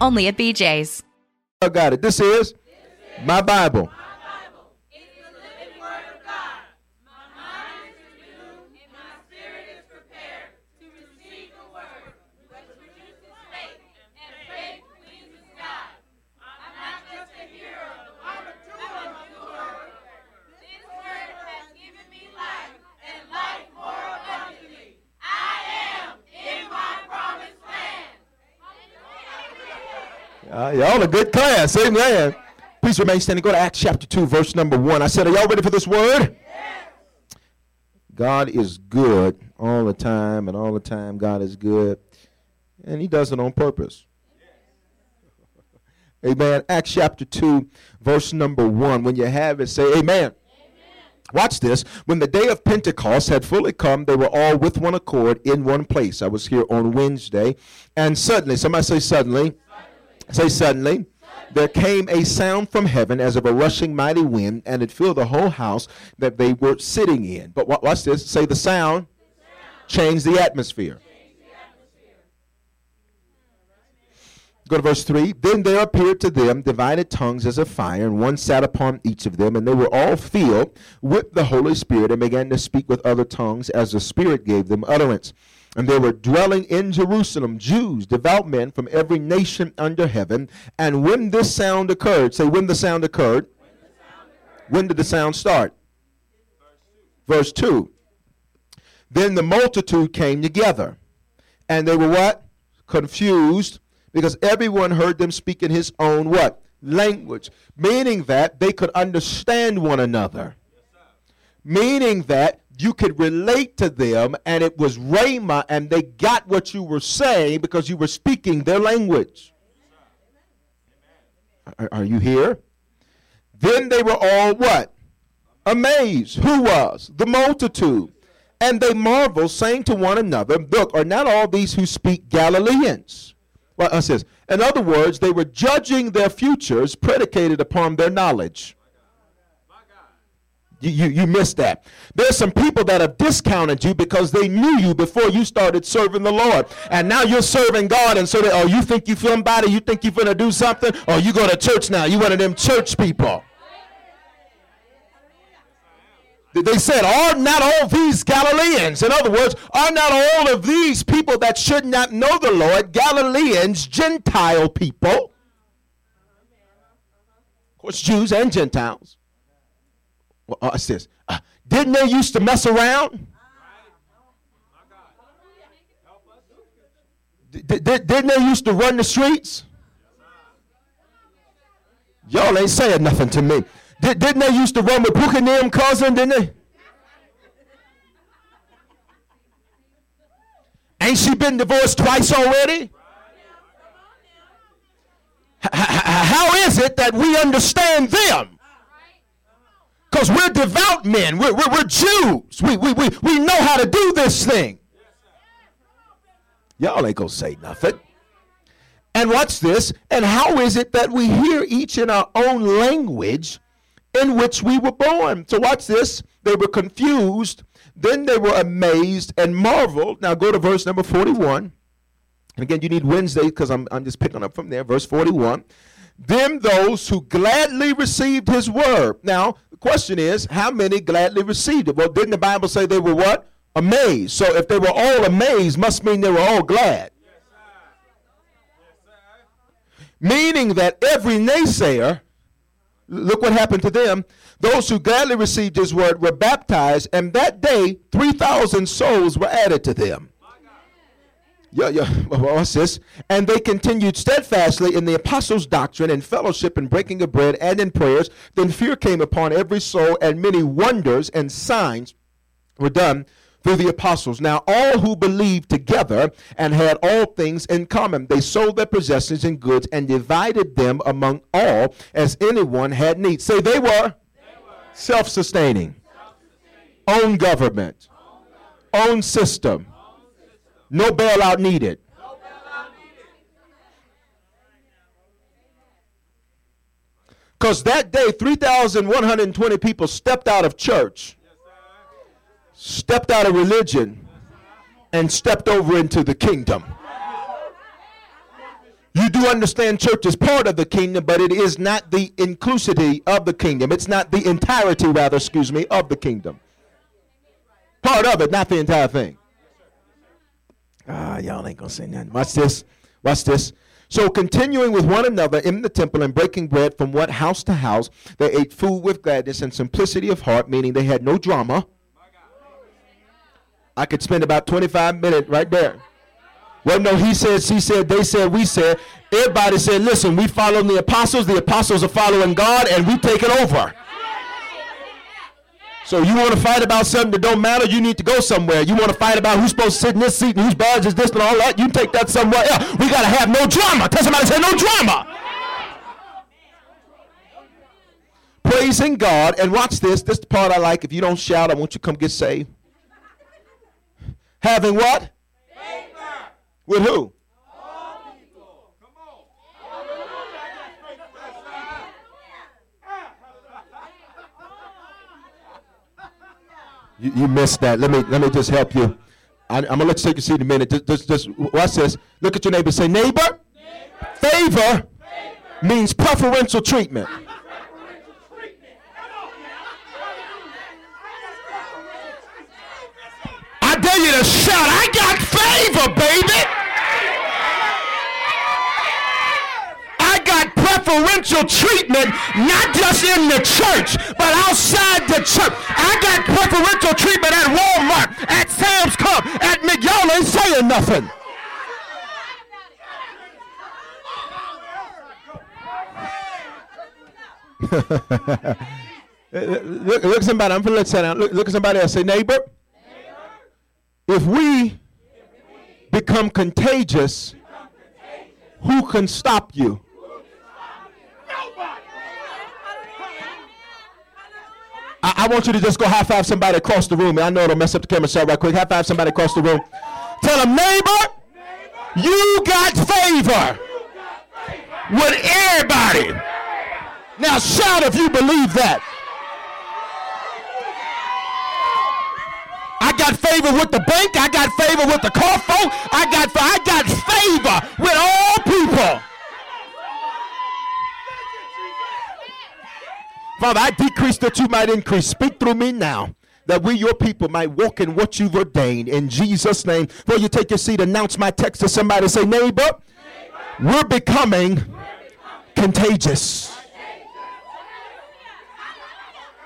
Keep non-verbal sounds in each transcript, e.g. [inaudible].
only at BJ's. I got it. This is my Bible. Uh, y'all a good class. Amen. Please remain standing. Go to Acts chapter 2, verse number 1. I said, Are y'all ready for this word? God is good all the time, and all the time God is good. And He does it on purpose. [laughs] Amen. Acts chapter 2, verse number 1. When you have it, say amen. amen. Watch this. When the day of Pentecost had fully come, they were all with one accord in one place. I was here on Wednesday. And suddenly, somebody say suddenly Say suddenly. There came a sound from heaven as of a rushing mighty wind, and it filled the whole house that they were sitting in. But watch this. Say the sound, changed the atmosphere. Go to verse 3. Then there appeared to them divided tongues as of fire, and one sat upon each of them, and they were all filled with the Holy Spirit, and began to speak with other tongues as the Spirit gave them utterance. And they were dwelling in Jerusalem, Jews, devout men from every nation under heaven. And when this sound occurred, say, when the sound occurred, when, sound occurred. when did the sound start? Verse 2. Verse 2. Then the multitude came together, and they were what? Confused, because everyone heard them speak in his own what? Language. Meaning that they could understand one another. Meaning that you could relate to them, and it was Rhema, and they got what you were saying because you were speaking their language. Are, are you here? Then they were all what? Amazed. Who was? The multitude. And they marveled, saying to one another, Look, are not all these who speak Galileans? Well, it says, in other words, they were judging their futures predicated upon their knowledge. You, you, you missed that. There's some people that have discounted you because they knew you before you started serving the Lord. And now you're serving God, and so they, oh, you think you somebody, you think you're going to do something? Oh, you go to church now. You one of them church people. They said, Are not all these Galileans? In other words, are not all of these people that should not know the Lord Galileans, Gentile people? Of course, Jews and Gentiles. Well, uh, this. Uh, didn't they used to mess around? D- didn't they used to run the streets? Y'all ain't saying nothing to me. Did, not they used to run with Book and cousin, didn't they? Ain't she been divorced twice already? H- how is it that we understand them? Because we're devout men. We're, we're, we're Jews. We, we, we, we know how to do this thing. Y'all ain't going to say nothing. And watch this. And how is it that we hear each in our own language in which we were born? So watch this. They were confused. Then they were amazed and marveled. Now go to verse number 41. And again, you need Wednesday because I'm, I'm just picking up from there. Verse 41 them those who gladly received his word. Now, question is, how many gladly received it? Well, didn't the Bible say they were what? Amazed. So if they were all amazed, must mean they were all glad. Meaning that every naysayer, look what happened to them, those who gladly received his word were baptized, and that day 3,000 souls were added to them. Yeah, yeah. [laughs] What's this? And they continued steadfastly in the apostles' doctrine and fellowship and breaking of bread and in prayers. Then fear came upon every soul, and many wonders and signs were done through the apostles. Now, all who believed together and had all things in common, they sold their possessions and goods and divided them among all as anyone had need. Say, they were, were. self sustaining, own government, own system no bailout needed. Because that day, 3,120 people stepped out of church, stepped out of religion, and stepped over into the kingdom. You do understand church is part of the kingdom, but it is not the inclusivity of the kingdom. It's not the entirety, rather, excuse me, of the kingdom. Part of it, not the entire thing. Ah, y'all ain't gonna say nothing. Watch this. Watch this. So, continuing with one another in the temple and breaking bread from what house to house, they ate food with gladness and simplicity of heart, meaning they had no drama. I could spend about 25 minutes right there. Well, no, he said, she said, they said, we said. Everybody said, listen, we follow the apostles, the apostles are following God, and we take it over. So you want to fight about something that don't matter, you need to go somewhere. You want to fight about who's supposed to sit in this seat and whose badge is this and all that, you take that somewhere else. We got to have no drama. Tell somebody, say no drama. Praising God, and watch this. This is the part I like. If you don't shout, I want you to come get saved. Having what? Favor. With who? You, you missed that. Let me let me just help you. I, am gonna let you take a seat in a minute. Just, just, just watch this. Look at your neighbor. Say, neighbor. neighbor. Favor, Favor, means preferential treatment. I dare you to shout, I got favor, baby. Preferential treatment, not just in the church, but outside the church. I got preferential treatment at Walmart, at Sam's Club, at McYall ain't saying nothing. [laughs] look, look somebody. I'm gonna let. Look, look at somebody else. Say, neighbor. If we become contagious, who can stop you? I, I, want you to just go high five somebody across the room. And I know it'll mess up the camera shot right quick. High five somebody across the room. Tell them, neighbor, you got favor with everybody. Now shout if you believe that. I got favor with the bank. I got favor with the car folk. I got I got favor with all people. Father, I decrease that you might increase. Speak through me now that we, your people, might walk in what you've ordained. In Jesus' name. Before you take your seat, announce my text to somebody. Say, neighbor, neighbor we're, becoming we're becoming contagious.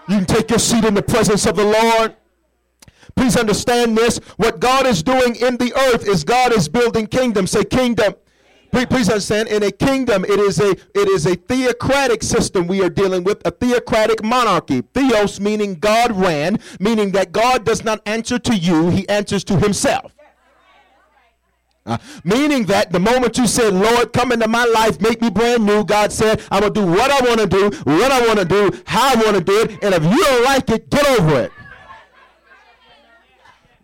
You can take your seat in the presence of the Lord. Please understand this. What God is doing in the earth is God is building kingdom. Say kingdom. Please, understand, in a kingdom, it is a it is a theocratic system we are dealing with, a theocratic monarchy. Theos meaning God ran, meaning that God does not answer to you, he answers to himself. Uh, meaning that the moment you said, Lord, come into my life, make me brand new, God said, I'm going to do what I want to do, what I want to do, how I want to do it, and if you don't like it, get over it.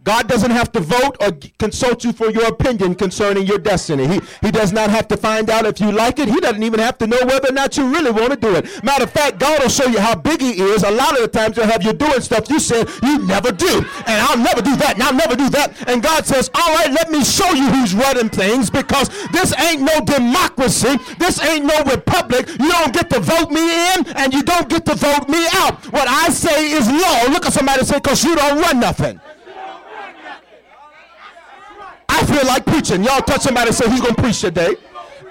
God doesn't have to vote or consult you for your opinion concerning your destiny. He, he does not have to find out if you like it. He doesn't even have to know whether or not you really want to do it. Matter of fact, God will show you how big He is. A lot of the times He'll have you doing stuff you said you never do. And I'll never do that. And I'll never do that. And God says, All right, let me show you who's running things because this ain't no democracy. This ain't no republic. You don't get to vote me in and you don't get to vote me out. What I say is law. Look at somebody say, Because you don't run nothing. Like preaching. Y'all touch somebody say, He's going to preach today.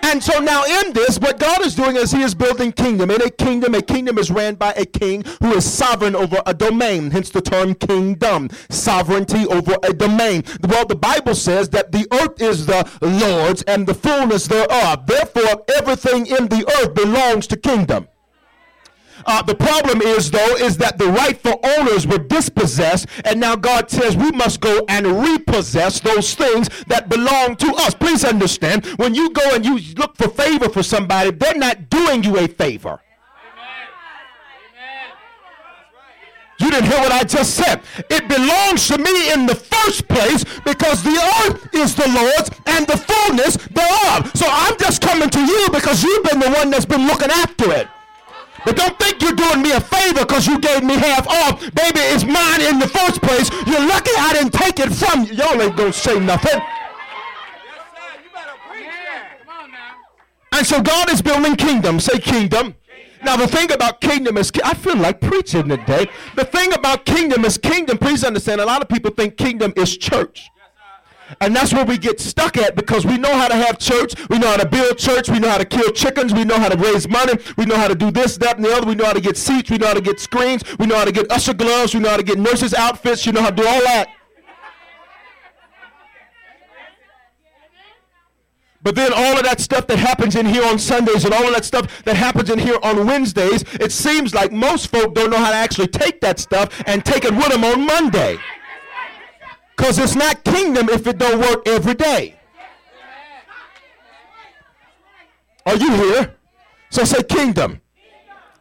And so now in this, what God is doing is He is building kingdom. In a kingdom, a kingdom is ran by a king who is sovereign over a domain, hence the term kingdom. Sovereignty over a domain. Well, the Bible says that the earth is the Lord's and the fullness thereof. Therefore, everything in the earth belongs to kingdom. Uh, the problem is, though, is that the rightful owners were dispossessed, and now God says we must go and repossess those things that belong to us. Please understand, when you go and you look for favor for somebody, they're not doing you a favor. You didn't hear what I just said. It belongs to me in the first place because the earth is the Lord's and the fullness thereof. So I'm just coming to you because you've been the one that's been looking after it. But don't think you're doing me a favor because you gave me half off. Baby, it's mine in the first place. You're lucky I didn't take it from you. Y'all ain't gonna say nothing. And so God is building kingdom. Say kingdom. Now the thing about kingdom is, I feel like preaching today. The thing about kingdom is kingdom. Please understand. A lot of people think kingdom is church. And that's where we get stuck at because we know how to have church, we know how to build church, we know how to kill chickens, we know how to raise money, we know how to do this, that, and the other, we know how to get seats, we know how to get screens, we know how to get usher gloves, we know how to get nurses' outfits, you know how to do all that. But then all of that stuff that happens in here on Sundays and all of that stuff that happens in here on Wednesdays, it seems like most folk don't know how to actually take that stuff and take it with them on Monday. Because it's not kingdom if it don't work every day. Are you here? So say kingdom.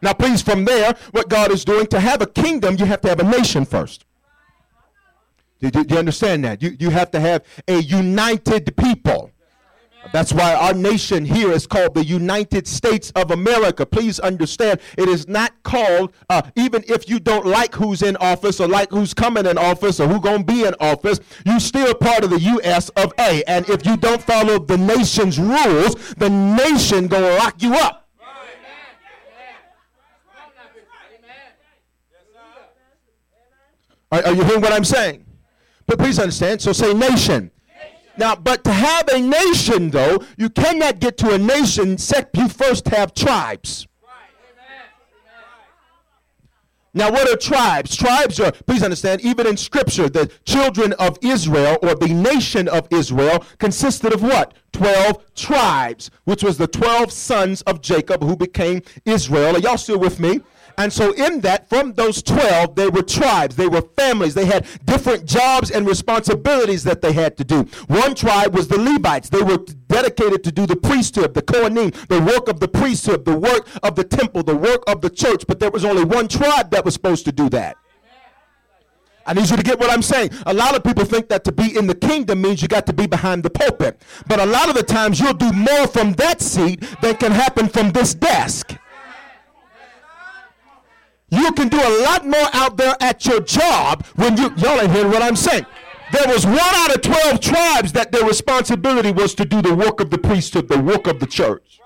Now, please, from there, what God is doing, to have a kingdom, you have to have a nation first. Do, do you understand that? You, you have to have a united people. That's why our nation here is called the United States of America. Please understand, it is not called, uh, even if you don't like who's in office or like who's coming in office or who's going to be in office, you still part of the U.S. of A. And if you don't follow the nation's rules, the nation going to lock you up. Are, are you hearing what I'm saying? But please understand, so say nation. Now, but to have a nation, though, you cannot get to a nation except you first have tribes. Now, what are tribes? Tribes are, please understand, even in Scripture, the children of Israel or the nation of Israel consisted of what? 12 tribes, which was the 12 sons of Jacob who became Israel. Are y'all still with me? And so, in that, from those 12, they were tribes, they were families, they had different jobs and responsibilities that they had to do. One tribe was the Levites, they were dedicated to do the priesthood, the Kohanim, the work of the priesthood, the work of the temple, the work of the church, but there was only one tribe that was supposed to do that. I need you to get what I'm saying. A lot of people think that to be in the kingdom means you got to be behind the pulpit. But a lot of the times you'll do more from that seat than can happen from this desk. You can do a lot more out there at your job when you, y'all ain't hearing what I'm saying. There was one out of 12 tribes that their responsibility was to do the work of the priesthood, the work of the church.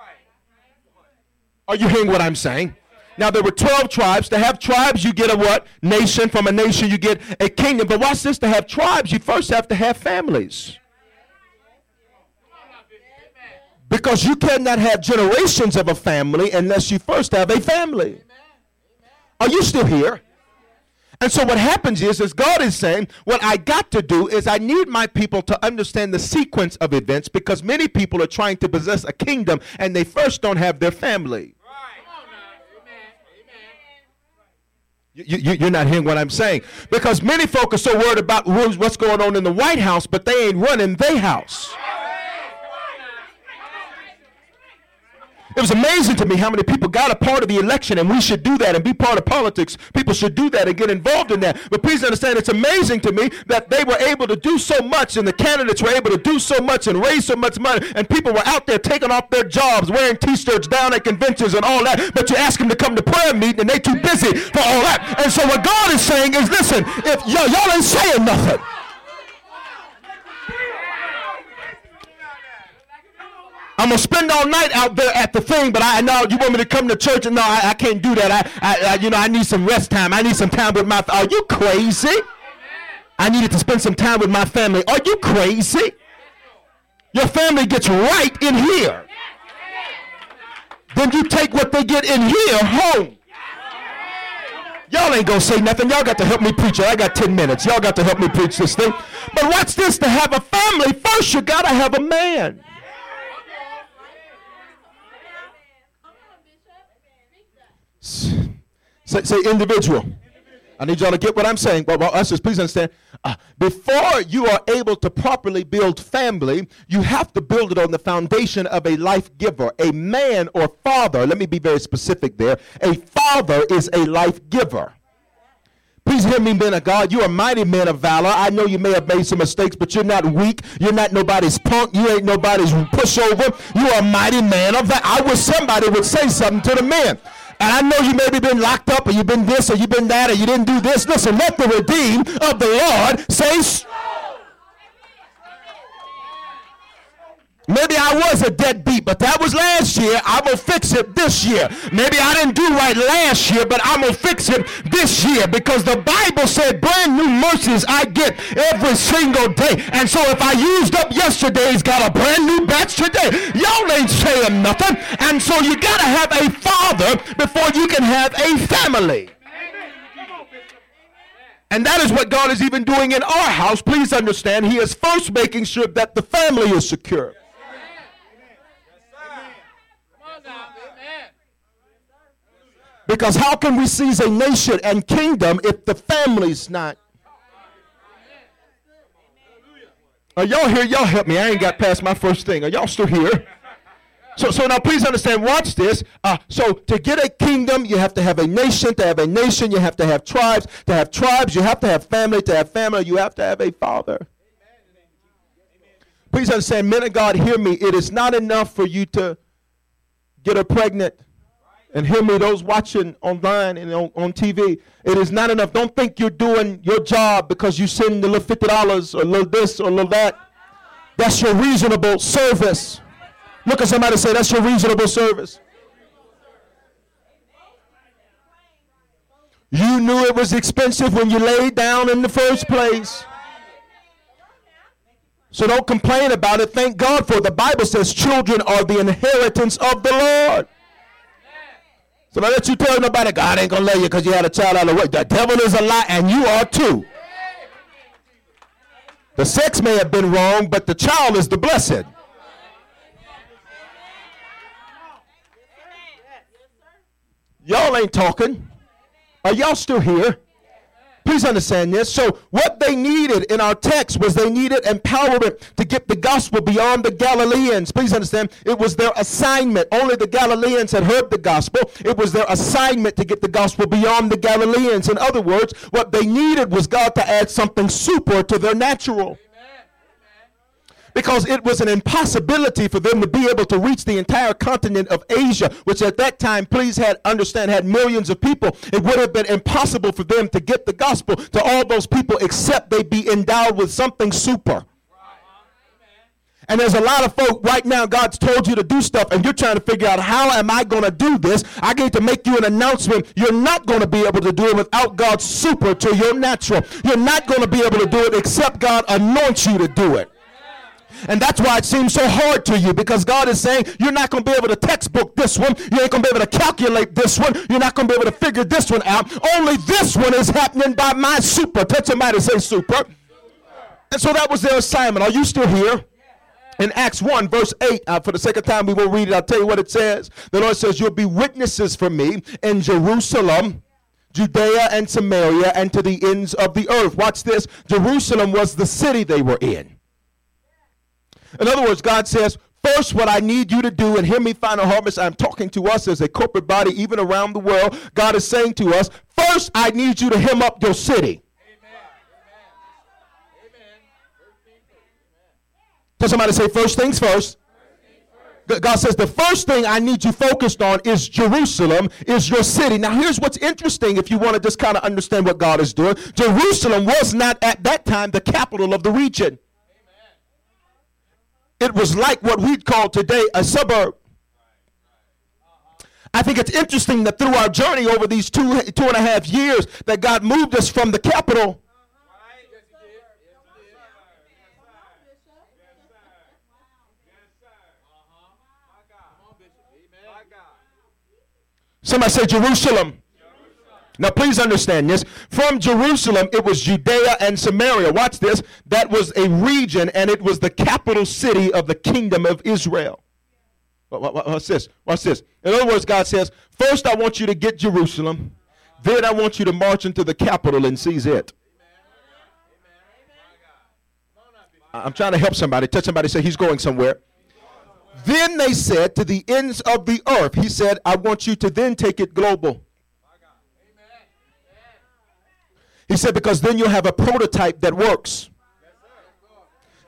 Are you hearing what I'm saying? Now there were 12 tribes. To have tribes, you get a what? Nation. From a nation, you get a kingdom. But watch this, to have tribes, you first have to have families. Because you cannot have generations of a family unless you first have a family. Are you still here? And so what happens is, is God is saying, what I got to do is I need my people to understand the sequence of events because many people are trying to possess a kingdom and they first don't have their family. You, you, you're not hearing what I'm saying. Because many folk are so worried about what's going on in the White House, but they ain't running their house. It was amazing to me how many people got a part of the election, and we should do that and be part of politics. People should do that and get involved in that. But please understand, it's amazing to me that they were able to do so much, and the candidates were able to do so much and raise so much money, and people were out there taking off their jobs, wearing T-shirts down at conventions and all that. But you ask them to come to prayer meeting, and they too busy for all that. And so what God is saying is, listen, if y'all, y'all ain't saying nothing. I'm gonna spend all night out there at the thing, but I know you want me to come to church, and no, I, I can't do that. I, I, I, you know, I need some rest time. I need some time with my. Are you crazy? I needed to spend some time with my family. Are you crazy? Your family gets right in here. then you take what they get in here home. Y'all ain't gonna say nothing. Y'all got to help me preach. I got 10 minutes. Y'all got to help me preach this thing. But watch this to have a family, first you gotta have a man. Say, say individual. I need y'all to get what I'm saying. But well, is, please understand. Uh, before you are able to properly build family, you have to build it on the foundation of a life giver, a man or father. Let me be very specific there. A father is a life giver. Please hear me, men of God. You are mighty men of valor. I know you may have made some mistakes, but you're not weak. You're not nobody's punk. You ain't nobody's pushover. You are a mighty man of valor. I wish somebody would say something to the men. And I know you maybe been locked up or you've been this or you've been that or you didn't do this. Listen, let the redeemed of the Lord say Maybe I was a deadbeat, but that was last year. I'm going to fix it this year. Maybe I didn't do right last year, but I'm going to fix it this year because the Bible said brand new mercies I get every single day. And so if I used up yesterday's, got a brand new batch today. Y'all ain't saying nothing. And so you got to have a father before you can have a family. And that is what God is even doing in our house. Please understand, He is first making sure that the family is secure. Because how can we seize a nation and kingdom if the family's not? Are y'all here? Y'all help me. I ain't got past my first thing. Are y'all still here? So, so now please understand, watch this. Uh, so to get a kingdom, you have to have a nation. To have a nation, you have to have tribes. To have tribes, you have to have family. To have family, you have to have a father. Please understand, men of God, hear me. It is not enough for you to get her pregnant and hear me, those watching online and on, on TV, it is not enough. Don't think you're doing your job because you send a little fifty dollars or a little this or a little that. That's your reasonable service. Look at somebody say that's your reasonable service. You knew it was expensive when you laid down in the first place. So don't complain about it. Thank God for it. The Bible says children are the inheritance of the Lord. So don't let you tell nobody God ain't gonna love you because you had a child out of the way. The devil is a lie, and you are too. The sex may have been wrong, but the child is the blessed. Y'all ain't talking. Are y'all still here? Please understand this. So, what they needed in our text was they needed empowerment to get the gospel beyond the Galileans. Please understand, it was their assignment. Only the Galileans had heard the gospel. It was their assignment to get the gospel beyond the Galileans. In other words, what they needed was God to add something super to their natural because it was an impossibility for them to be able to reach the entire continent of Asia, which at that time, please had understand, had millions of people. It would have been impossible for them to get the gospel to all those people except they be endowed with something super. And there's a lot of folk right now, God's told you to do stuff, and you're trying to figure out how am I going to do this? I get to make you an announcement. You're not going to be able to do it without God's super to your natural. You're not going to be able to do it except God anoints you to do it. And that's why it seems so hard to you because God is saying you're not going to be able to textbook this one. You ain't going to be able to calculate this one. You're not going to be able to figure this one out. Only this one is happening by my super. Touch somebody say super. And so that was their assignment. Are you still here? In Acts 1, verse 8, uh, for the second time we will read it. I'll tell you what it says. The Lord says, You'll be witnesses for me in Jerusalem. Judea and Samaria and to the ends of the earth. Watch this. Jerusalem was the city they were in. In other words, God says, First, what I need you to do, and hear me, Final Harvest, I'm talking to us as a corporate body, even around the world. God is saying to us, First, I need you to hem up your city. Tell somebody say, First things first. God says the first thing I need you focused on is Jerusalem, is your city. Now, here's what's interesting if you want to just kind of understand what God is doing. Jerusalem was not at that time the capital of the region. It was like what we'd call today a suburb. I think it's interesting that through our journey over these two two and a half years that God moved us from the capital Somebody say Jerusalem. Now, please understand this. From Jerusalem, it was Judea and Samaria. Watch this. That was a region, and it was the capital city of the kingdom of Israel. What's this? What's this? In other words, God says, first I want you to get Jerusalem, then I want you to march into the capital and seize it. I'm trying to help somebody. Touch somebody, say he's going somewhere. Then they said to the ends of the earth, He said, I want you to then take it global. He said, because then you'll have a prototype that works.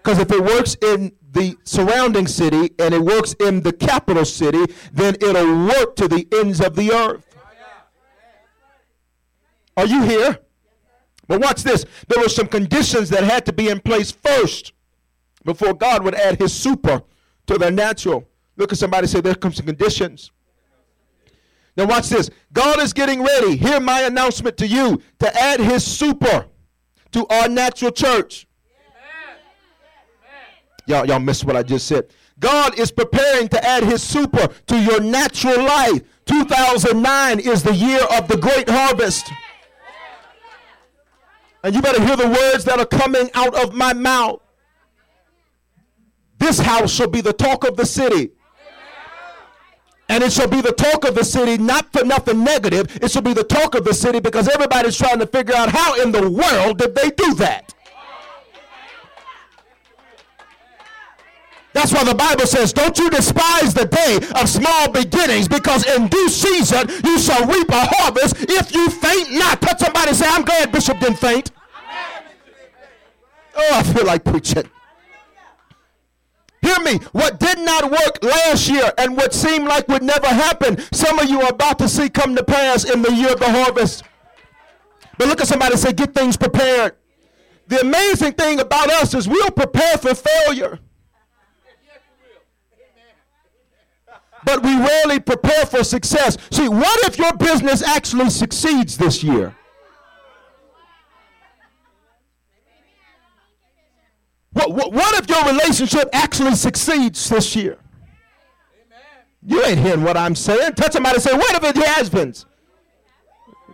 Because if it works in the surrounding city and it works in the capital city, then it'll work to the ends of the earth. Are you here? But watch this. There were some conditions that had to be in place first before God would add his super to their natural. Look at somebody say, There comes some conditions. Now, watch this. God is getting ready. Hear my announcement to you to add his super to our natural church. Y'all, y'all missed what I just said. God is preparing to add his super to your natural life. 2009 is the year of the great harvest. And you better hear the words that are coming out of my mouth. This house shall be the talk of the city. And it shall be the talk of the city, not for nothing negative. It shall be the talk of the city because everybody's trying to figure out how in the world did they do that? That's why the Bible says, Don't you despise the day of small beginnings, because in due season you shall reap a harvest if you faint not. Touch somebody and say, I'm glad Bishop didn't faint. Oh, I feel like preaching. Hear me. What did not work last year and what seemed like would never happen, some of you are about to see come to pass in the year of the harvest. But look at somebody say, Get things prepared. The amazing thing about us is we'll prepare for failure. but we rarely prepare for success. See, what if your business actually succeeds this year? What, what, what if your relationship actually succeeds this year? You ain't hearing what I'm saying. Touch somebody and say, What if it happens?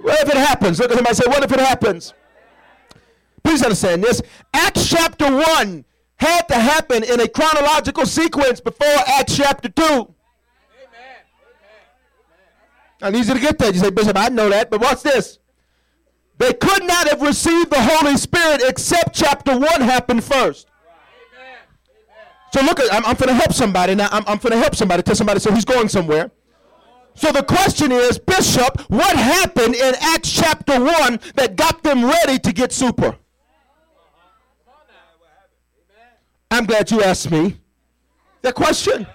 What if it happens? Look at somebody and say, What if it happens? Please understand this. Acts chapter 1 had to happen in a chronological sequence before Acts chapter 2. I need you to get that. You say, Bishop, I know that, but watch this. They could not have received the Holy Spirit except chapter 1 happened first. So look, I'm, I'm going to help somebody now. I'm, I'm going to help somebody. Tell somebody so he's going somewhere. So the question is, Bishop, what happened in Acts chapter 1 that got them ready to get super? I'm glad you asked me that question.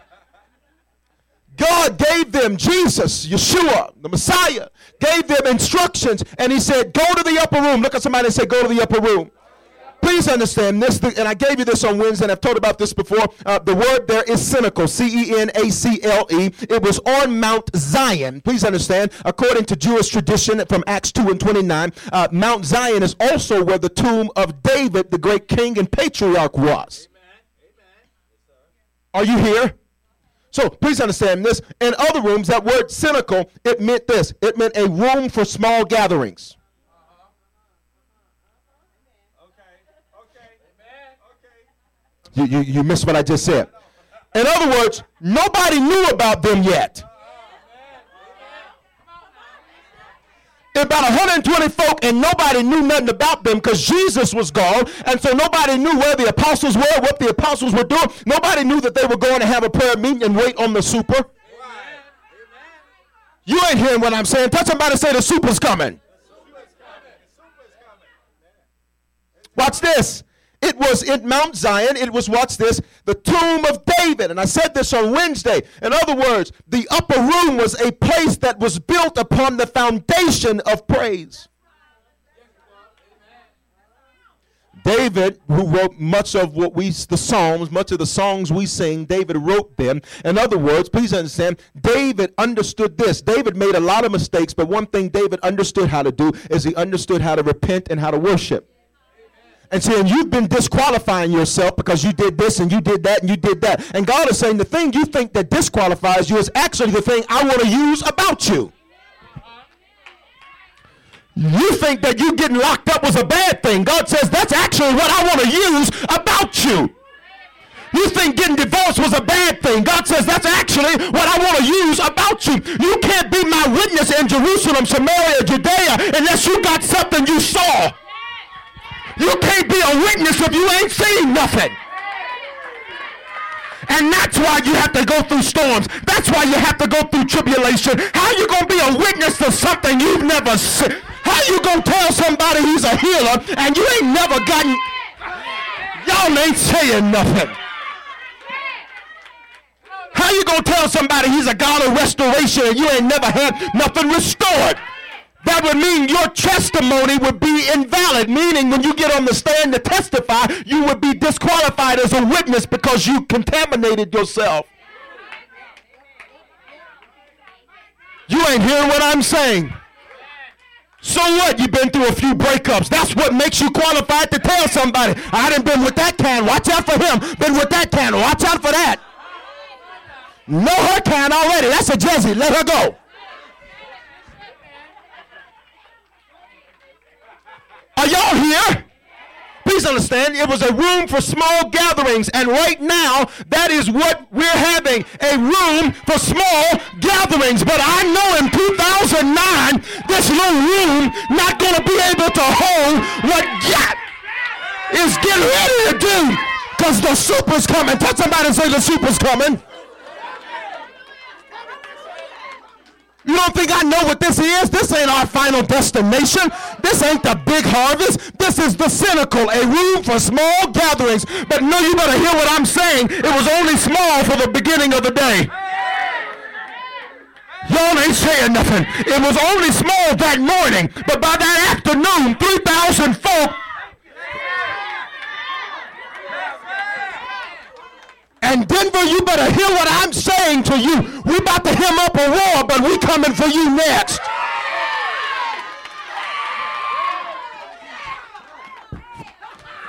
God gave them, Jesus, Yeshua, the Messiah, gave them instructions, and he said, Go to the upper room. Look at somebody and say, Go to the upper room. Please understand this, and I gave you this on Wednesday, and I've told about this before. Uh, the word there is cenacle, C E N A C L E. It was on Mount Zion. Please understand, according to Jewish tradition from Acts 2 and 29, uh, Mount Zion is also where the tomb of David, the great king and patriarch, was. Are you here? So please understand this. In other rooms, that word cenacle, it meant this. It meant a room for small gatherings. You, you, you missed what I just said. In other words, nobody knew about them yet. about 120 folk and nobody knew nothing about them because Jesus was gone. And so nobody knew where the apostles were, what the apostles were doing. Nobody knew that they were going to have a prayer meeting and wait on the super. You ain't hearing what I'm saying. Tell somebody say the super's coming. Watch this. It was in Mount Zion. It was, watch this, the tomb of David. And I said this on Wednesday. In other words, the upper room was a place that was built upon the foundation of praise. David, who wrote much of what we, the Psalms, much of the songs we sing, David wrote them. In other words, please understand, David understood this. David made a lot of mistakes, but one thing David understood how to do is he understood how to repent and how to worship and saying you've been disqualifying yourself because you did this and you did that and you did that. And God is saying the thing you think that disqualifies you is actually the thing I want to use about you. You think that you getting locked up was a bad thing. God says that's actually what I want to use about you. You think getting divorced was a bad thing. God says that's actually what I want to use about you. You can't be my witness in Jerusalem, Samaria, Judea unless you got something you saw. You can't be a witness if you ain't seen nothing. And that's why you have to go through storms. That's why you have to go through tribulation. How you going to be a witness to something you've never seen? How you gonna tell somebody he's a healer and you ain't never gotten y'all ain't saying nothing? How you gonna tell somebody he's a God of restoration and you ain't never had nothing restored? That would mean your testimony would be invalid, meaning when you get on the stand to testify, you would be disqualified as a witness because you contaminated yourself. You ain't hearing what I'm saying. So what? You've been through a few breakups. That's what makes you qualified to tell somebody. I didn't been with that can. Watch out for him. Been with that can. Watch out for that. Know her can already. That's a Jezzy. Let her go. Are y'all here? Please understand, it was a room for small gatherings, and right now, that is what we're having a room for small gatherings. But I know in 2009, this little room not going to be able to hold what God is getting ready to do because the super's coming. Tell somebody say the super's coming. You don't think I know what this is? This ain't our final destination. This ain't the big harvest. This is the cenacle, a room for small gatherings. But no, you better hear what I'm saying. It was only small for the beginning of the day. Y'all ain't saying nothing. It was only small that morning, but by that afternoon, 3,000 folk And Denver, you better hear what I'm saying to you. We about to hem up a war, but we coming for you next.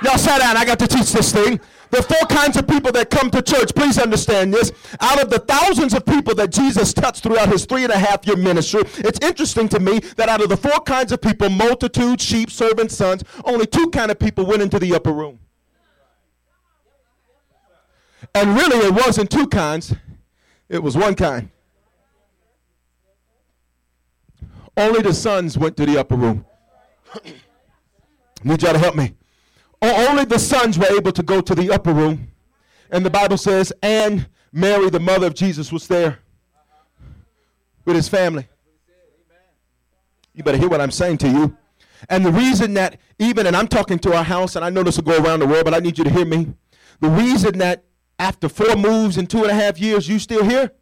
Y'all sit down. I got to teach this thing. There are four kinds of people that come to church. Please understand this. Out of the thousands of people that Jesus touched throughout his three and a half year ministry, it's interesting to me that out of the four kinds of people, multitude, sheep, servants, sons, only two kind of people went into the upper room. And really, it wasn't two kinds, it was one kind. Only the sons went to the upper room. Need y'all to help me. Only the sons were able to go to the upper room. And the Bible says, and Mary, the mother of Jesus, was there with his family. You better hear what I'm saying to you. And the reason that even, and I'm talking to our house, and I know this will go around the world, but I need you to hear me. The reason that after four moves in two and a half years, you still here?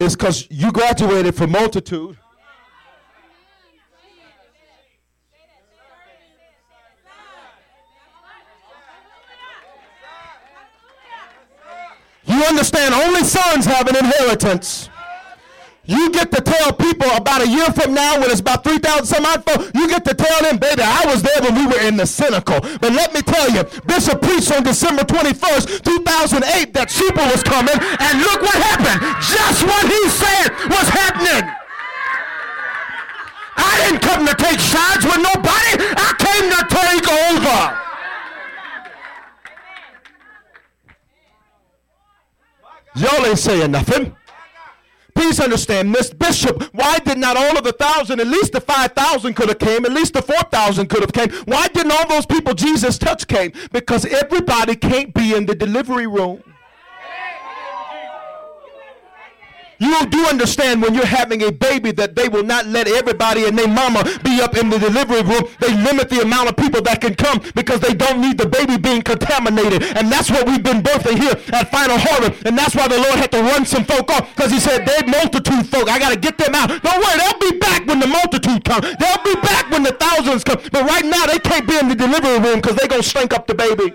It's because you graduated from multitude. You understand, only sons have an inheritance. You get to tell people about a year from now when it's about 3,000 some odd folk, you get to tell them, baby, I was there when we were in the cenacle. But let me tell you, Bishop preached on December 21st, 2008 that super was coming, and look what happened. Just what he said was happening. I didn't come to take sides with nobody. I came to take over. Y'all ain't saying nothing. Please understand, Miss Bishop, why did not all of the thousand, at least the 5,000 could have came, at least the 4,000 could have came. Why didn't all those people Jesus touched came? Because everybody can't be in the delivery room. You do understand when you're having a baby that they will not let everybody and their mama be up in the delivery room. They limit the amount of people that can come because they don't need the baby being contaminated. And that's what we've been birthing here at Final Harvest. And that's why the Lord had to run some folk off because he said, they're multitude folk. I got to get them out. Don't worry, they'll be back when the multitude come. They'll be back when the thousands come. But right now, they can't be in the delivery room because they're going to stink up the baby.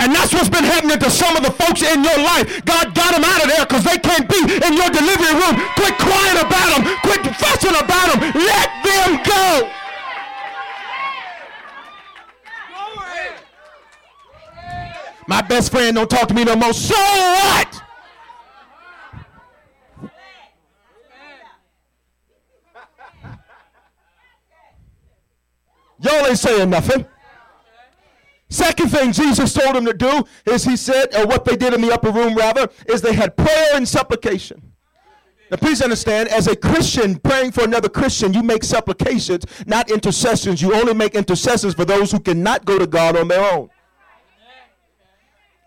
And that's what's been happening to some of the folks in your life. God got them out of there because they can't be in your delivery room. Quit crying about them. Quit fussing about them. Let them go. My best friend don't talk to me no more. So what? Y'all ain't saying nothing. Second thing Jesus told them to do is he said, or what they did in the upper room rather, is they had prayer and supplication. Now, please understand, as a Christian praying for another Christian, you make supplications, not intercessions. You only make intercessions for those who cannot go to God on their own.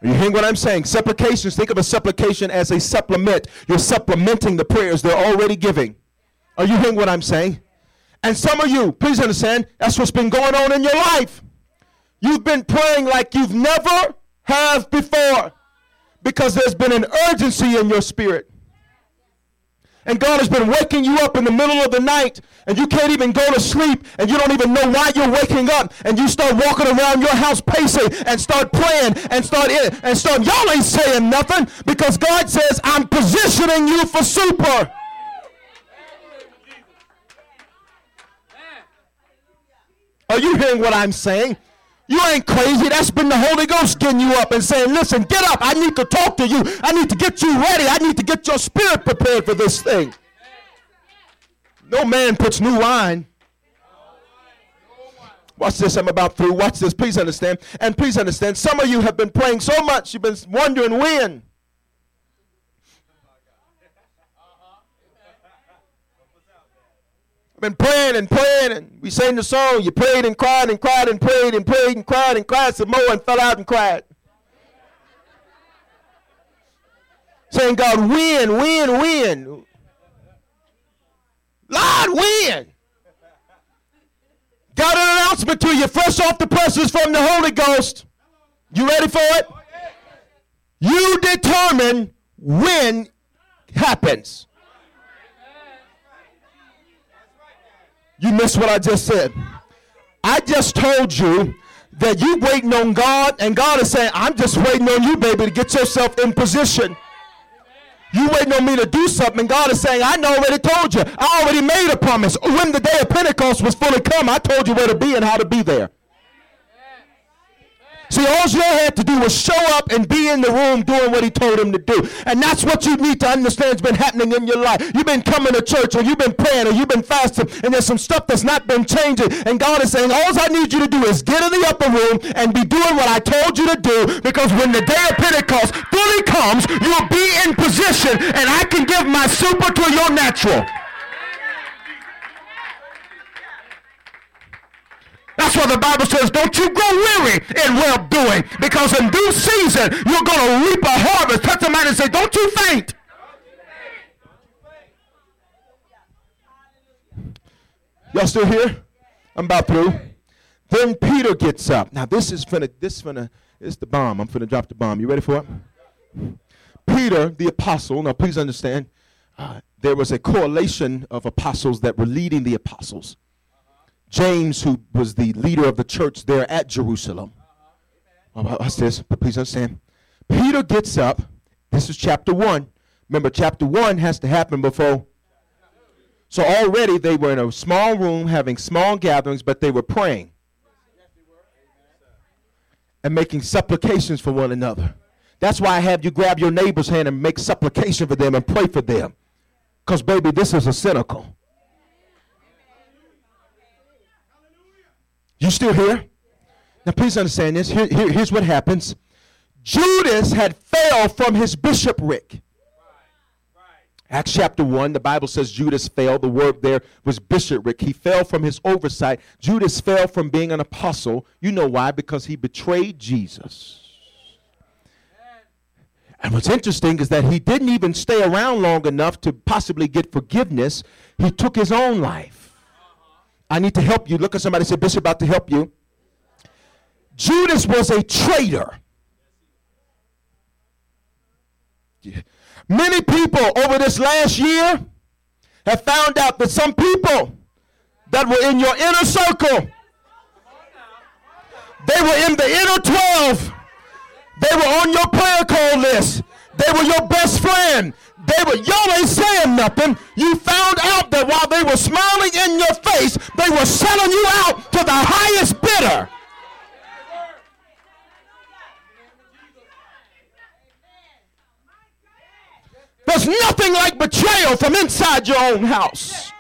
Are you hearing what I'm saying? Supplications, think of a supplication as a supplement. You're supplementing the prayers they're already giving. Are you hearing what I'm saying? And some of you, please understand, that's what's been going on in your life. You've been praying like you've never have before because there's been an urgency in your spirit. And God has been waking you up in the middle of the night and you can't even go to sleep and you don't even know why you're waking up and you start walking around your house pacing and start praying and start in and start y'all ain't saying nothing because God says I'm positioning you for super. Are you hearing what I'm saying? You ain't crazy. That's been the Holy Ghost getting you up and saying, listen, get up. I need to talk to you. I need to get you ready. I need to get your spirit prepared for this thing. No man puts new wine. Watch this. I'm about through. Watch this. Please understand. And please understand, some of you have been praying so much, you've been wondering when. Been praying and praying, and we sang the song. You prayed and cried and cried and prayed and prayed and cried and cried some more and fell out and cried. Saying, God, win, win, win. Lord, win. Got an announcement to you, fresh off the presses from the Holy Ghost. You ready for it? You determine when happens. You missed what I just said. I just told you that you waiting on God, and God is saying, I'm just waiting on you, baby, to get yourself in position. You waiting on me to do something, God is saying, I already told you. I already made a promise. When the day of Pentecost was fully come, I told you where to be and how to be there. See, all you had to do was show up and be in the room doing what he told him to do. And that's what you need to understand has been happening in your life. You've been coming to church or you've been praying or you've been fasting and there's some stuff that's not been changing. And God is saying, all I need you to do is get in the upper room and be doing what I told you to do because when the day of Pentecost fully comes, you'll be in position and I can give my super to your natural. That's why the Bible says, don't you grow weary in well doing, because in due season you're going to reap a harvest. Touch somebody and say, don't you faint. Y'all still here? I'm about through. Then Peter gets up. Now this is finna, this finna, it's the bomb. I'm finna drop the bomb. You ready for it? Peter, the apostle. Now please understand, uh, there was a correlation of apostles that were leading the apostles. James, who was the leader of the church there at Jerusalem. Oh, watch this, but please understand. Peter gets up. This is chapter 1. Remember, chapter 1 has to happen before. So already they were in a small room having small gatherings, but they were praying and making supplications for one another. That's why I have you grab your neighbor's hand and make supplication for them and pray for them. Because, baby, this is a cenacle. You still here? Now, please understand this. Here, here, here's what happens Judas had failed from his bishopric. Acts chapter 1, the Bible says Judas fell. The word there was bishopric. He fell from his oversight. Judas fell from being an apostle. You know why? Because he betrayed Jesus. And what's interesting is that he didn't even stay around long enough to possibly get forgiveness. He took his own life. I need to help you. Look at somebody say, Bishop, about to help you. Judas was a traitor. Yeah. Many people over this last year have found out that some people that were in your inner circle, they were in the inner 12, they were on your prayer call list, they were your best friend, they were, y'all ain't saying nothing. You found out that while they were smiling in your face, they were selling you out to the highest bidder. There's nothing like betrayal from inside your own house.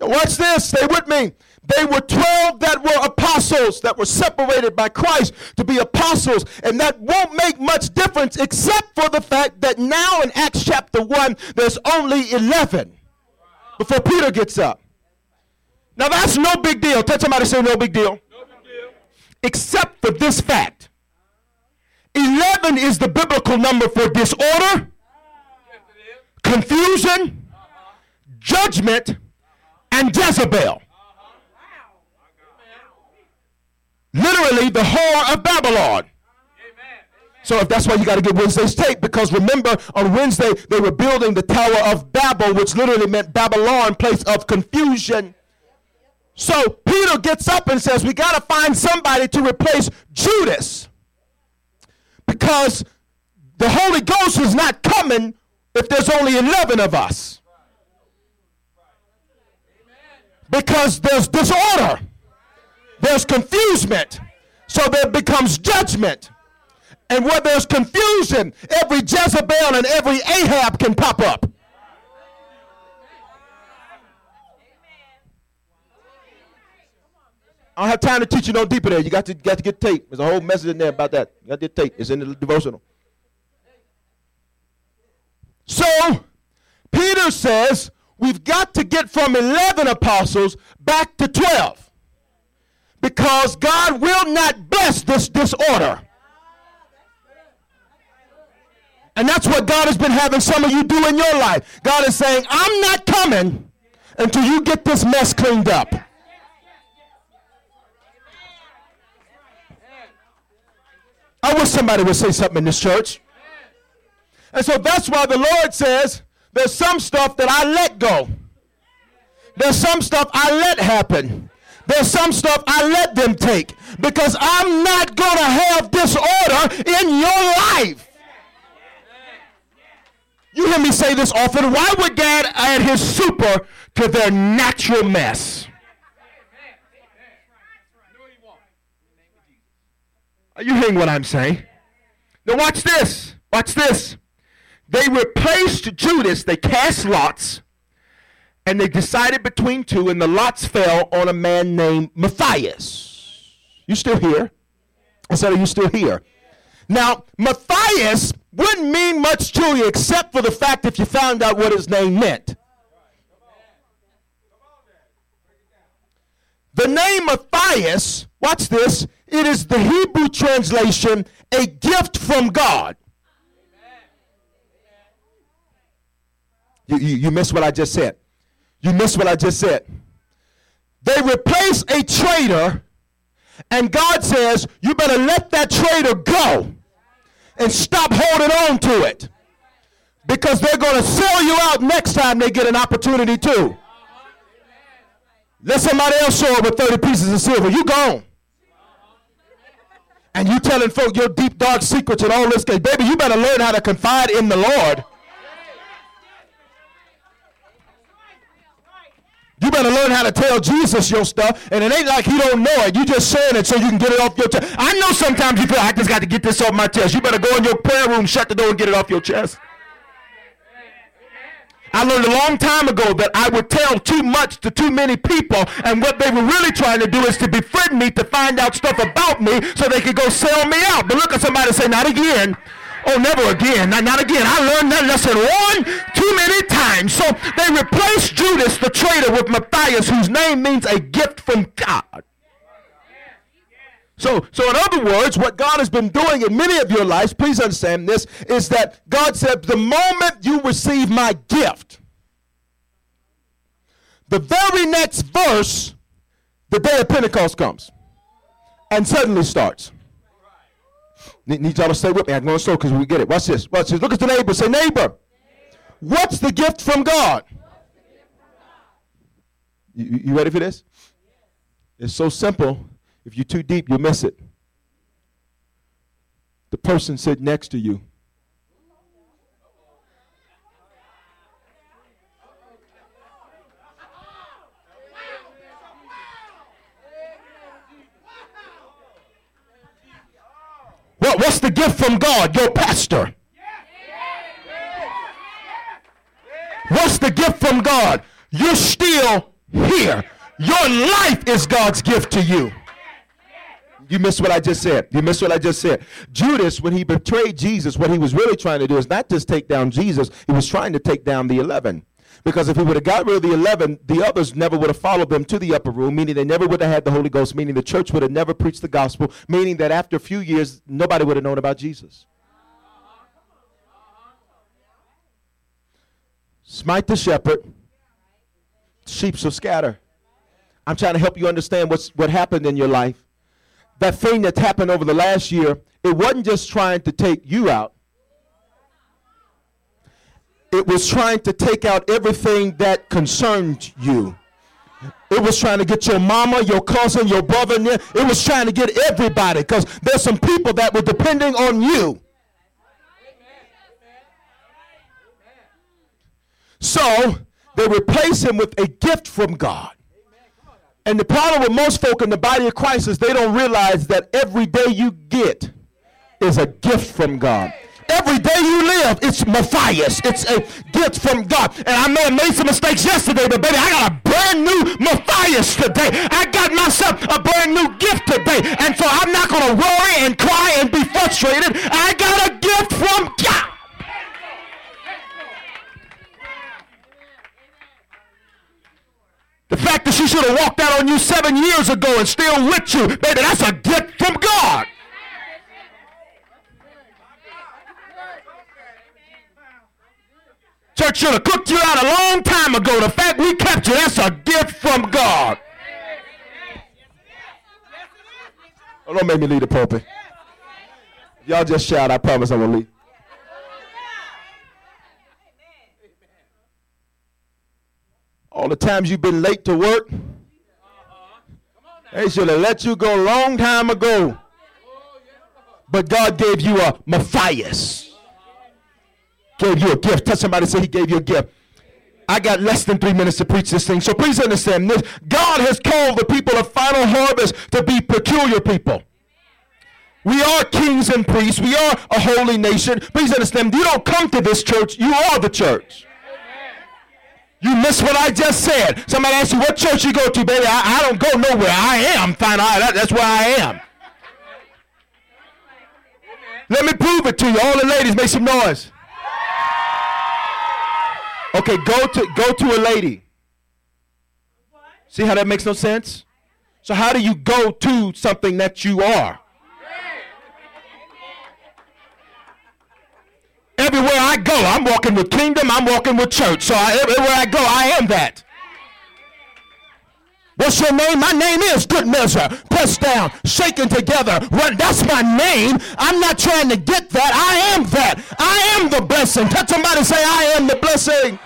Watch this. Stay with me. They were 12 that were apostles that were separated by Christ to be apostles. And that won't make much difference except for the fact that now in Acts chapter 1, there's only 11 before Peter gets up. Now that's no big deal. Tell somebody say no big deal. No big deal. Except for this fact. 11 is the biblical number for disorder, confusion, uh-huh. judgment, and Jezebel. Literally, the whore of Babylon. So if that's why you got to get Wednesday's tape, because remember on Wednesday they were building the Tower of Babel, which literally meant Babylon, place of confusion. So Peter gets up and says, We got to find somebody to replace Judas. Because the Holy Ghost is not coming if there's only 11 of us. Because there's disorder, there's confusion, so there becomes judgment. And where there's confusion, every Jezebel and every Ahab can pop up. I don't have time to teach you no deeper there. You got to, got to get tape. There's a whole message in there about that. You got to get tape. It's in the devotional. So, Peter says, we've got to get from 11 apostles back to 12. Because God will not bless this disorder. And that's what God has been having some of you do in your life. God is saying, I'm not coming until you get this mess cleaned up. I wish somebody would say something in this church. And so that's why the Lord says there's some stuff that I let go. There's some stuff I let happen. There's some stuff I let them take because I'm not going to have disorder in your life. You hear me say this often. Why would God add his super to their natural mess? Are you hearing what I'm saying? Now watch this. Watch this. They replaced Judas. They cast lots. And they decided between two, and the lots fell on a man named Matthias. You still here? I said, Are you still here? Now, Matthias wouldn't mean much to you except for the fact if you found out what his name meant. The name Matthias, watch this, it is the Hebrew translation, a gift from God. You, you, you missed what I just said. You missed what I just said. They replace a traitor, and God says, You better let that traitor go and stop holding on to it because they're going to sell you out next time they get an opportunity to. Let somebody else show up with 30 pieces of silver. You gone and you telling folk your deep dark secrets and all this, baby, you better learn how to confide in the Lord. You better learn how to tell Jesus your stuff, and it ain't like he don't know it. You just saying it so you can get it off your chest. I know sometimes you feel I just got to get this off my chest. You better go in your prayer room, shut the door, and get it off your chest. I learned a long time ago that I would tell too much to too many people, and what they were really trying to do is to befriend me to find out stuff about me so they could go sell me out. But look at somebody say, Not again. Oh, never again. Not, not again. I learned that lesson one too many times. So they replaced Judas the traitor with Matthias, whose name means a gift from God. So, so in other words, what God has been doing in many of your lives, please understand this, is that God said, the moment you receive my gift, the very next verse, the day of Pentecost comes and suddenly starts. Need y'all to stay with me. I'm going slow because we get it. Watch this. Watch this. Look at the neighbor. Say, neighbor, what's the gift from God? You, you ready for this? It's so simple. If you're too deep, you'll miss it. The person sitting next to you. What, what's the gift from God? Your pastor. What's the gift from God? You're still here. Your life is God's gift to you. You missed what I just said. You missed what I just said. Judas, when he betrayed Jesus, what he was really trying to do is not just take down Jesus, he was trying to take down the 11. Because if he would have got rid of the 11, the others never would have followed them to the upper room, meaning they never would have had the Holy Ghost, meaning the church would have never preached the gospel, meaning that after a few years, nobody would have known about Jesus. Smite the shepherd, sheep shall scatter. I'm trying to help you understand what's, what happened in your life. That thing that's happened over the last year, it wasn't just trying to take you out, it was trying to take out everything that concerned you. It was trying to get your mama, your cousin, your brother. It was trying to get everybody because there's some people that were depending on you. So they replace him with a gift from God. And the problem with most folk in the body of Christ is they don't realize that every day you get is a gift from God. Every day you live, it's Matthias. It's a gift from God. And I may have made some mistakes yesterday, but baby, I got a brand new Matthias today. I got myself a brand new gift today. And so I'm not going to worry and cry and be frustrated. I got a gift from God. Fact that she should have walked out on you seven years ago and still with you, baby, that's a gift from God. Church should have cooked you out a long time ago. The fact we kept you, that's a gift from God. Oh, don't make me leave the pulpit. Y'all just shout. I promise I'm going to leave. All the times you've been late to work, they should have let you go a long time ago. But God gave you a Matthias. Gave you a gift. Tell somebody say he gave you a gift. I got less than three minutes to preach this thing. So please understand this. God has called the people of Final Harvest to be peculiar people. We are kings and priests. We are a holy nation. Please understand, you don't come to this church, you are the church. You miss what I just said. Somebody asks you, what church you go to, baby? I, I don't go nowhere. I am Final Harvest. That's where I am. Let me prove it to you. All the ladies, make some noise. Okay, go to go to a lady. See how that makes no sense? So how do you go to something that you are? Everywhere I go, I'm walking with kingdom, I'm walking with church. So I, everywhere I go, I am that. What's your name? My name is Good Measure. Pressed down, shaken together. Run. That's my name. I'm not trying to get that. I am that. I am the blessing. Touch somebody say, I am the blessing.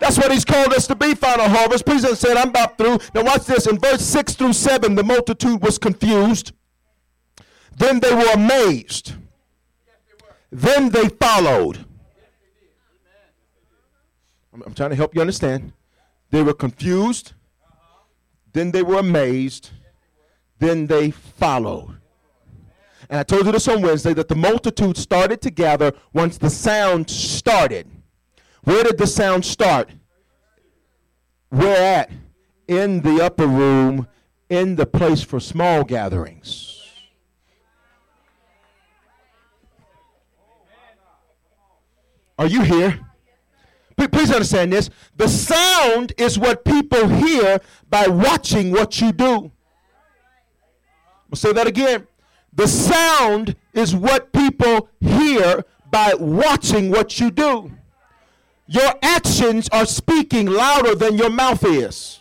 That's what he's called us to be, Final Harvest. Please don't say I'm about through. Now watch this. In verse 6 through 7, the multitude was confused. Then they were amazed. Then they followed. I'm, trying to help you understand. They were confused. Then they were amazed. Then they followed. And I told you this on Wednesday that the multitude started to gather once the sound started. Where did the sound start? Where at? In the upper room, in the place for small gatherings. Are you here? Please understand this. The sound is what people hear by watching what you do. I'll say that again. The sound is what people hear by watching what you do. Your actions are speaking louder than your mouth is.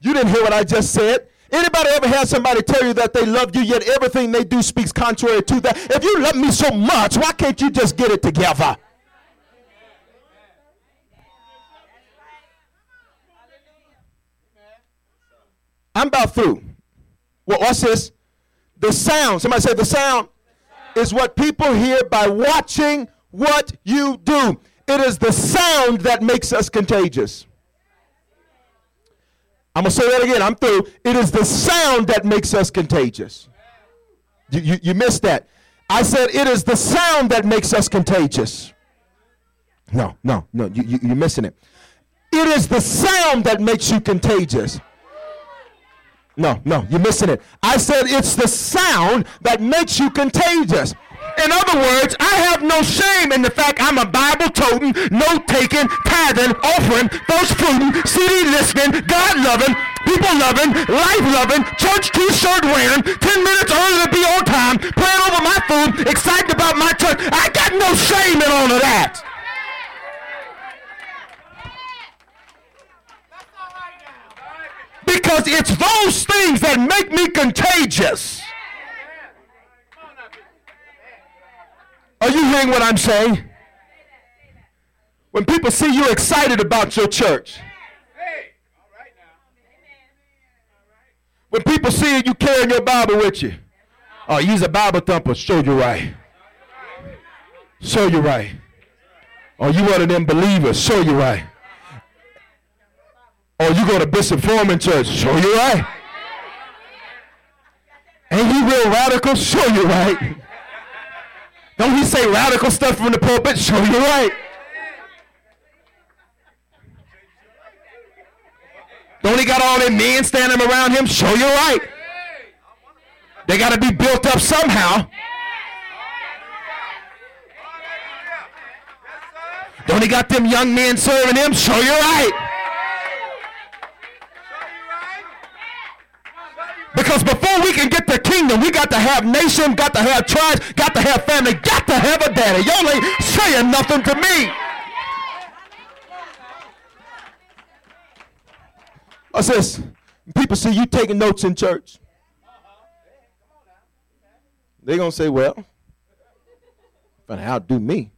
You didn't hear what I just said. Anybody ever had somebody tell you that they love you, yet everything they do speaks contrary to that? If you love me so much, why can't you just get it together? I'm about through. Well, what's this? The sound. Somebody say the sound is what people hear by watching what you do. It is the sound that makes us contagious. I'm going to say that again. I'm through. It is the sound that makes us contagious. You, you, you missed that. I said it is the sound that makes us contagious. No, no, no, you, you, you're missing it. It is the sound that makes you contagious. No, no, you're missing it. I said it's the sound that makes you contagious. In other words, I have no shame in the fact I'm a Bible toting, note taking, tithing, offering, first fruiting, CD listening, God loving, people loving, life loving, church t-shirt wearing, 10 minutes early to be on time, praying over my food, excited about my church. I got no shame in all of that. Because it's those things that make me contagious. Are you hearing what I'm saying? When people see you excited about your church. When people see you carrying your Bible with you. Oh, you's a Bible thumper. Show you right. Show you right. Or you one of them believers. Show you right. Or you go to Bishop Foreman Church. Show you right. Ain't he real radical? Show you right. Don't he say radical stuff from the pulpit? Show you right. Don't he got all them men standing around him? Show you right. They got to be built up somehow. Don't he got them young men serving him? Show you right. Because before we can get the kingdom, we got to have nation, got to have tribes, got to have family, got to have a daddy. Y'all ain't saying nothing to me. What's this? People see you taking notes in church. They're going to say, well, to outdo me.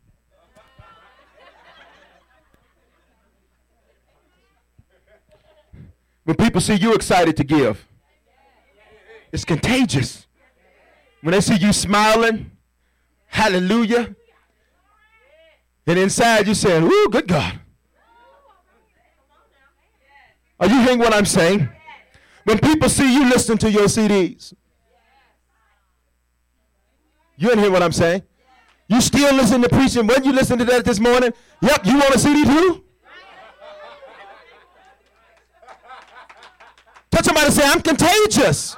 When people see you excited to give, it's contagious. When they see you smiling, hallelujah, and inside you saying, ooh, good God. Are you hearing what I'm saying? When people see you listening to your CDs, you didn't hear what I'm saying? You still listen to preaching. When you listen to that this morning, yep, you want a CD too? Touch somebody to say, I'm contagious.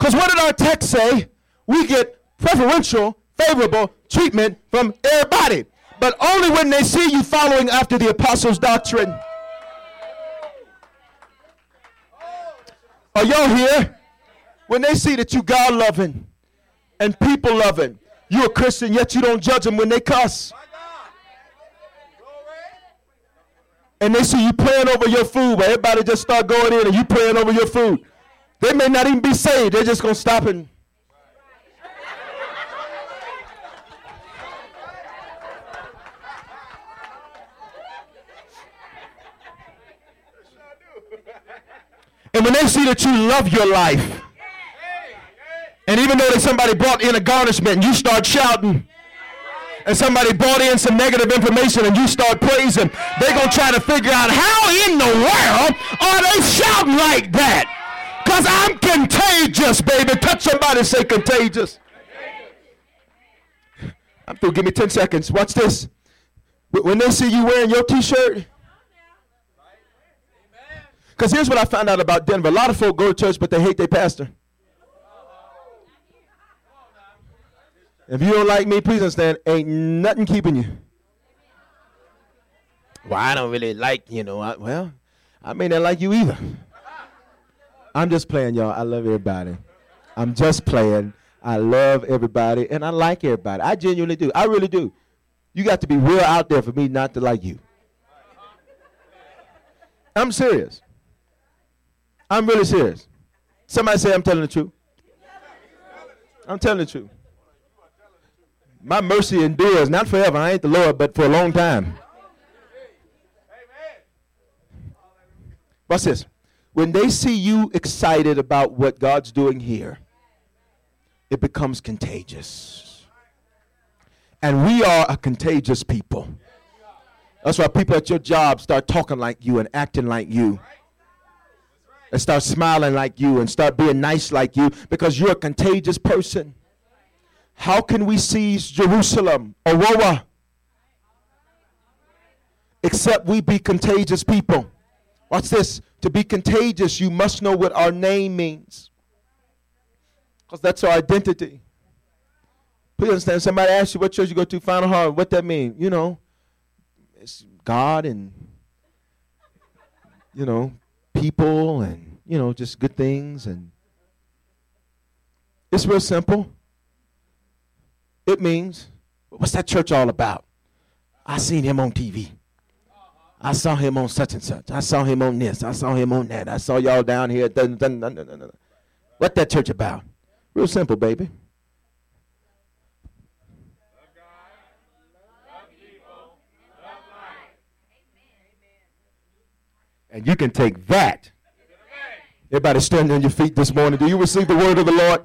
Because what did our text say? We get preferential, favorable treatment from everybody. But only when they see you following after the apostles' doctrine. Are y'all here? When they see that you God loving and people loving, you're a Christian, yet you don't judge them when they cuss. And they see you praying over your food, but everybody just start going in and you praying over your food. They may not even be saved. They're just going to stop and. And when they see that you love your life, and even though that somebody brought in a garnishment and you start shouting, and somebody brought in some negative information and you start praising, they're going to try to figure out how in the world are they shouting like that? Because I'm contagious, baby. Touch somebody say contagious. I'm through. Give me 10 seconds. Watch this. When they see you wearing your t-shirt, because here's what I found out about Denver. A lot of folk go to church, but they hate their pastor. If you don't like me, please understand, ain't nothing keeping you. Well, I don't really like, you know, I, well, I may not like you either. I'm just playing, y'all. I love everybody. I'm just playing. I love everybody, and I like everybody. I genuinely do. I really do. You got to be real out there for me not to like you. I'm serious. I'm really serious. Somebody say I'm telling the truth. I'm telling the truth. My mercy endures not forever. I ain't the Lord, but for a long time. What's this? When they see you excited about what God's doing here, it becomes contagious. And we are a contagious people. That's why people at your job start talking like you and acting like you. And start smiling like you and start being nice like you because you're a contagious person. How can we seize Jerusalem, Aurora? except we be contagious people. Watch this. To be contagious, you must know what our name means. Because that's our identity. Please understand. Somebody asks you what church you go to, Final Heart, what that mean? You know, it's God and, you know, people and, you know, just good things. And it's real simple. It means, what's that church all about? I seen him on TV. I saw him on such and such. I saw him on this. I saw him on that. I saw y'all down here. Dun, dun, dun, what that church about? Real simple, baby. And you can take that. Everybody standing on your feet this morning. Do you receive the word of the Lord?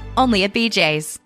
only at BJ's.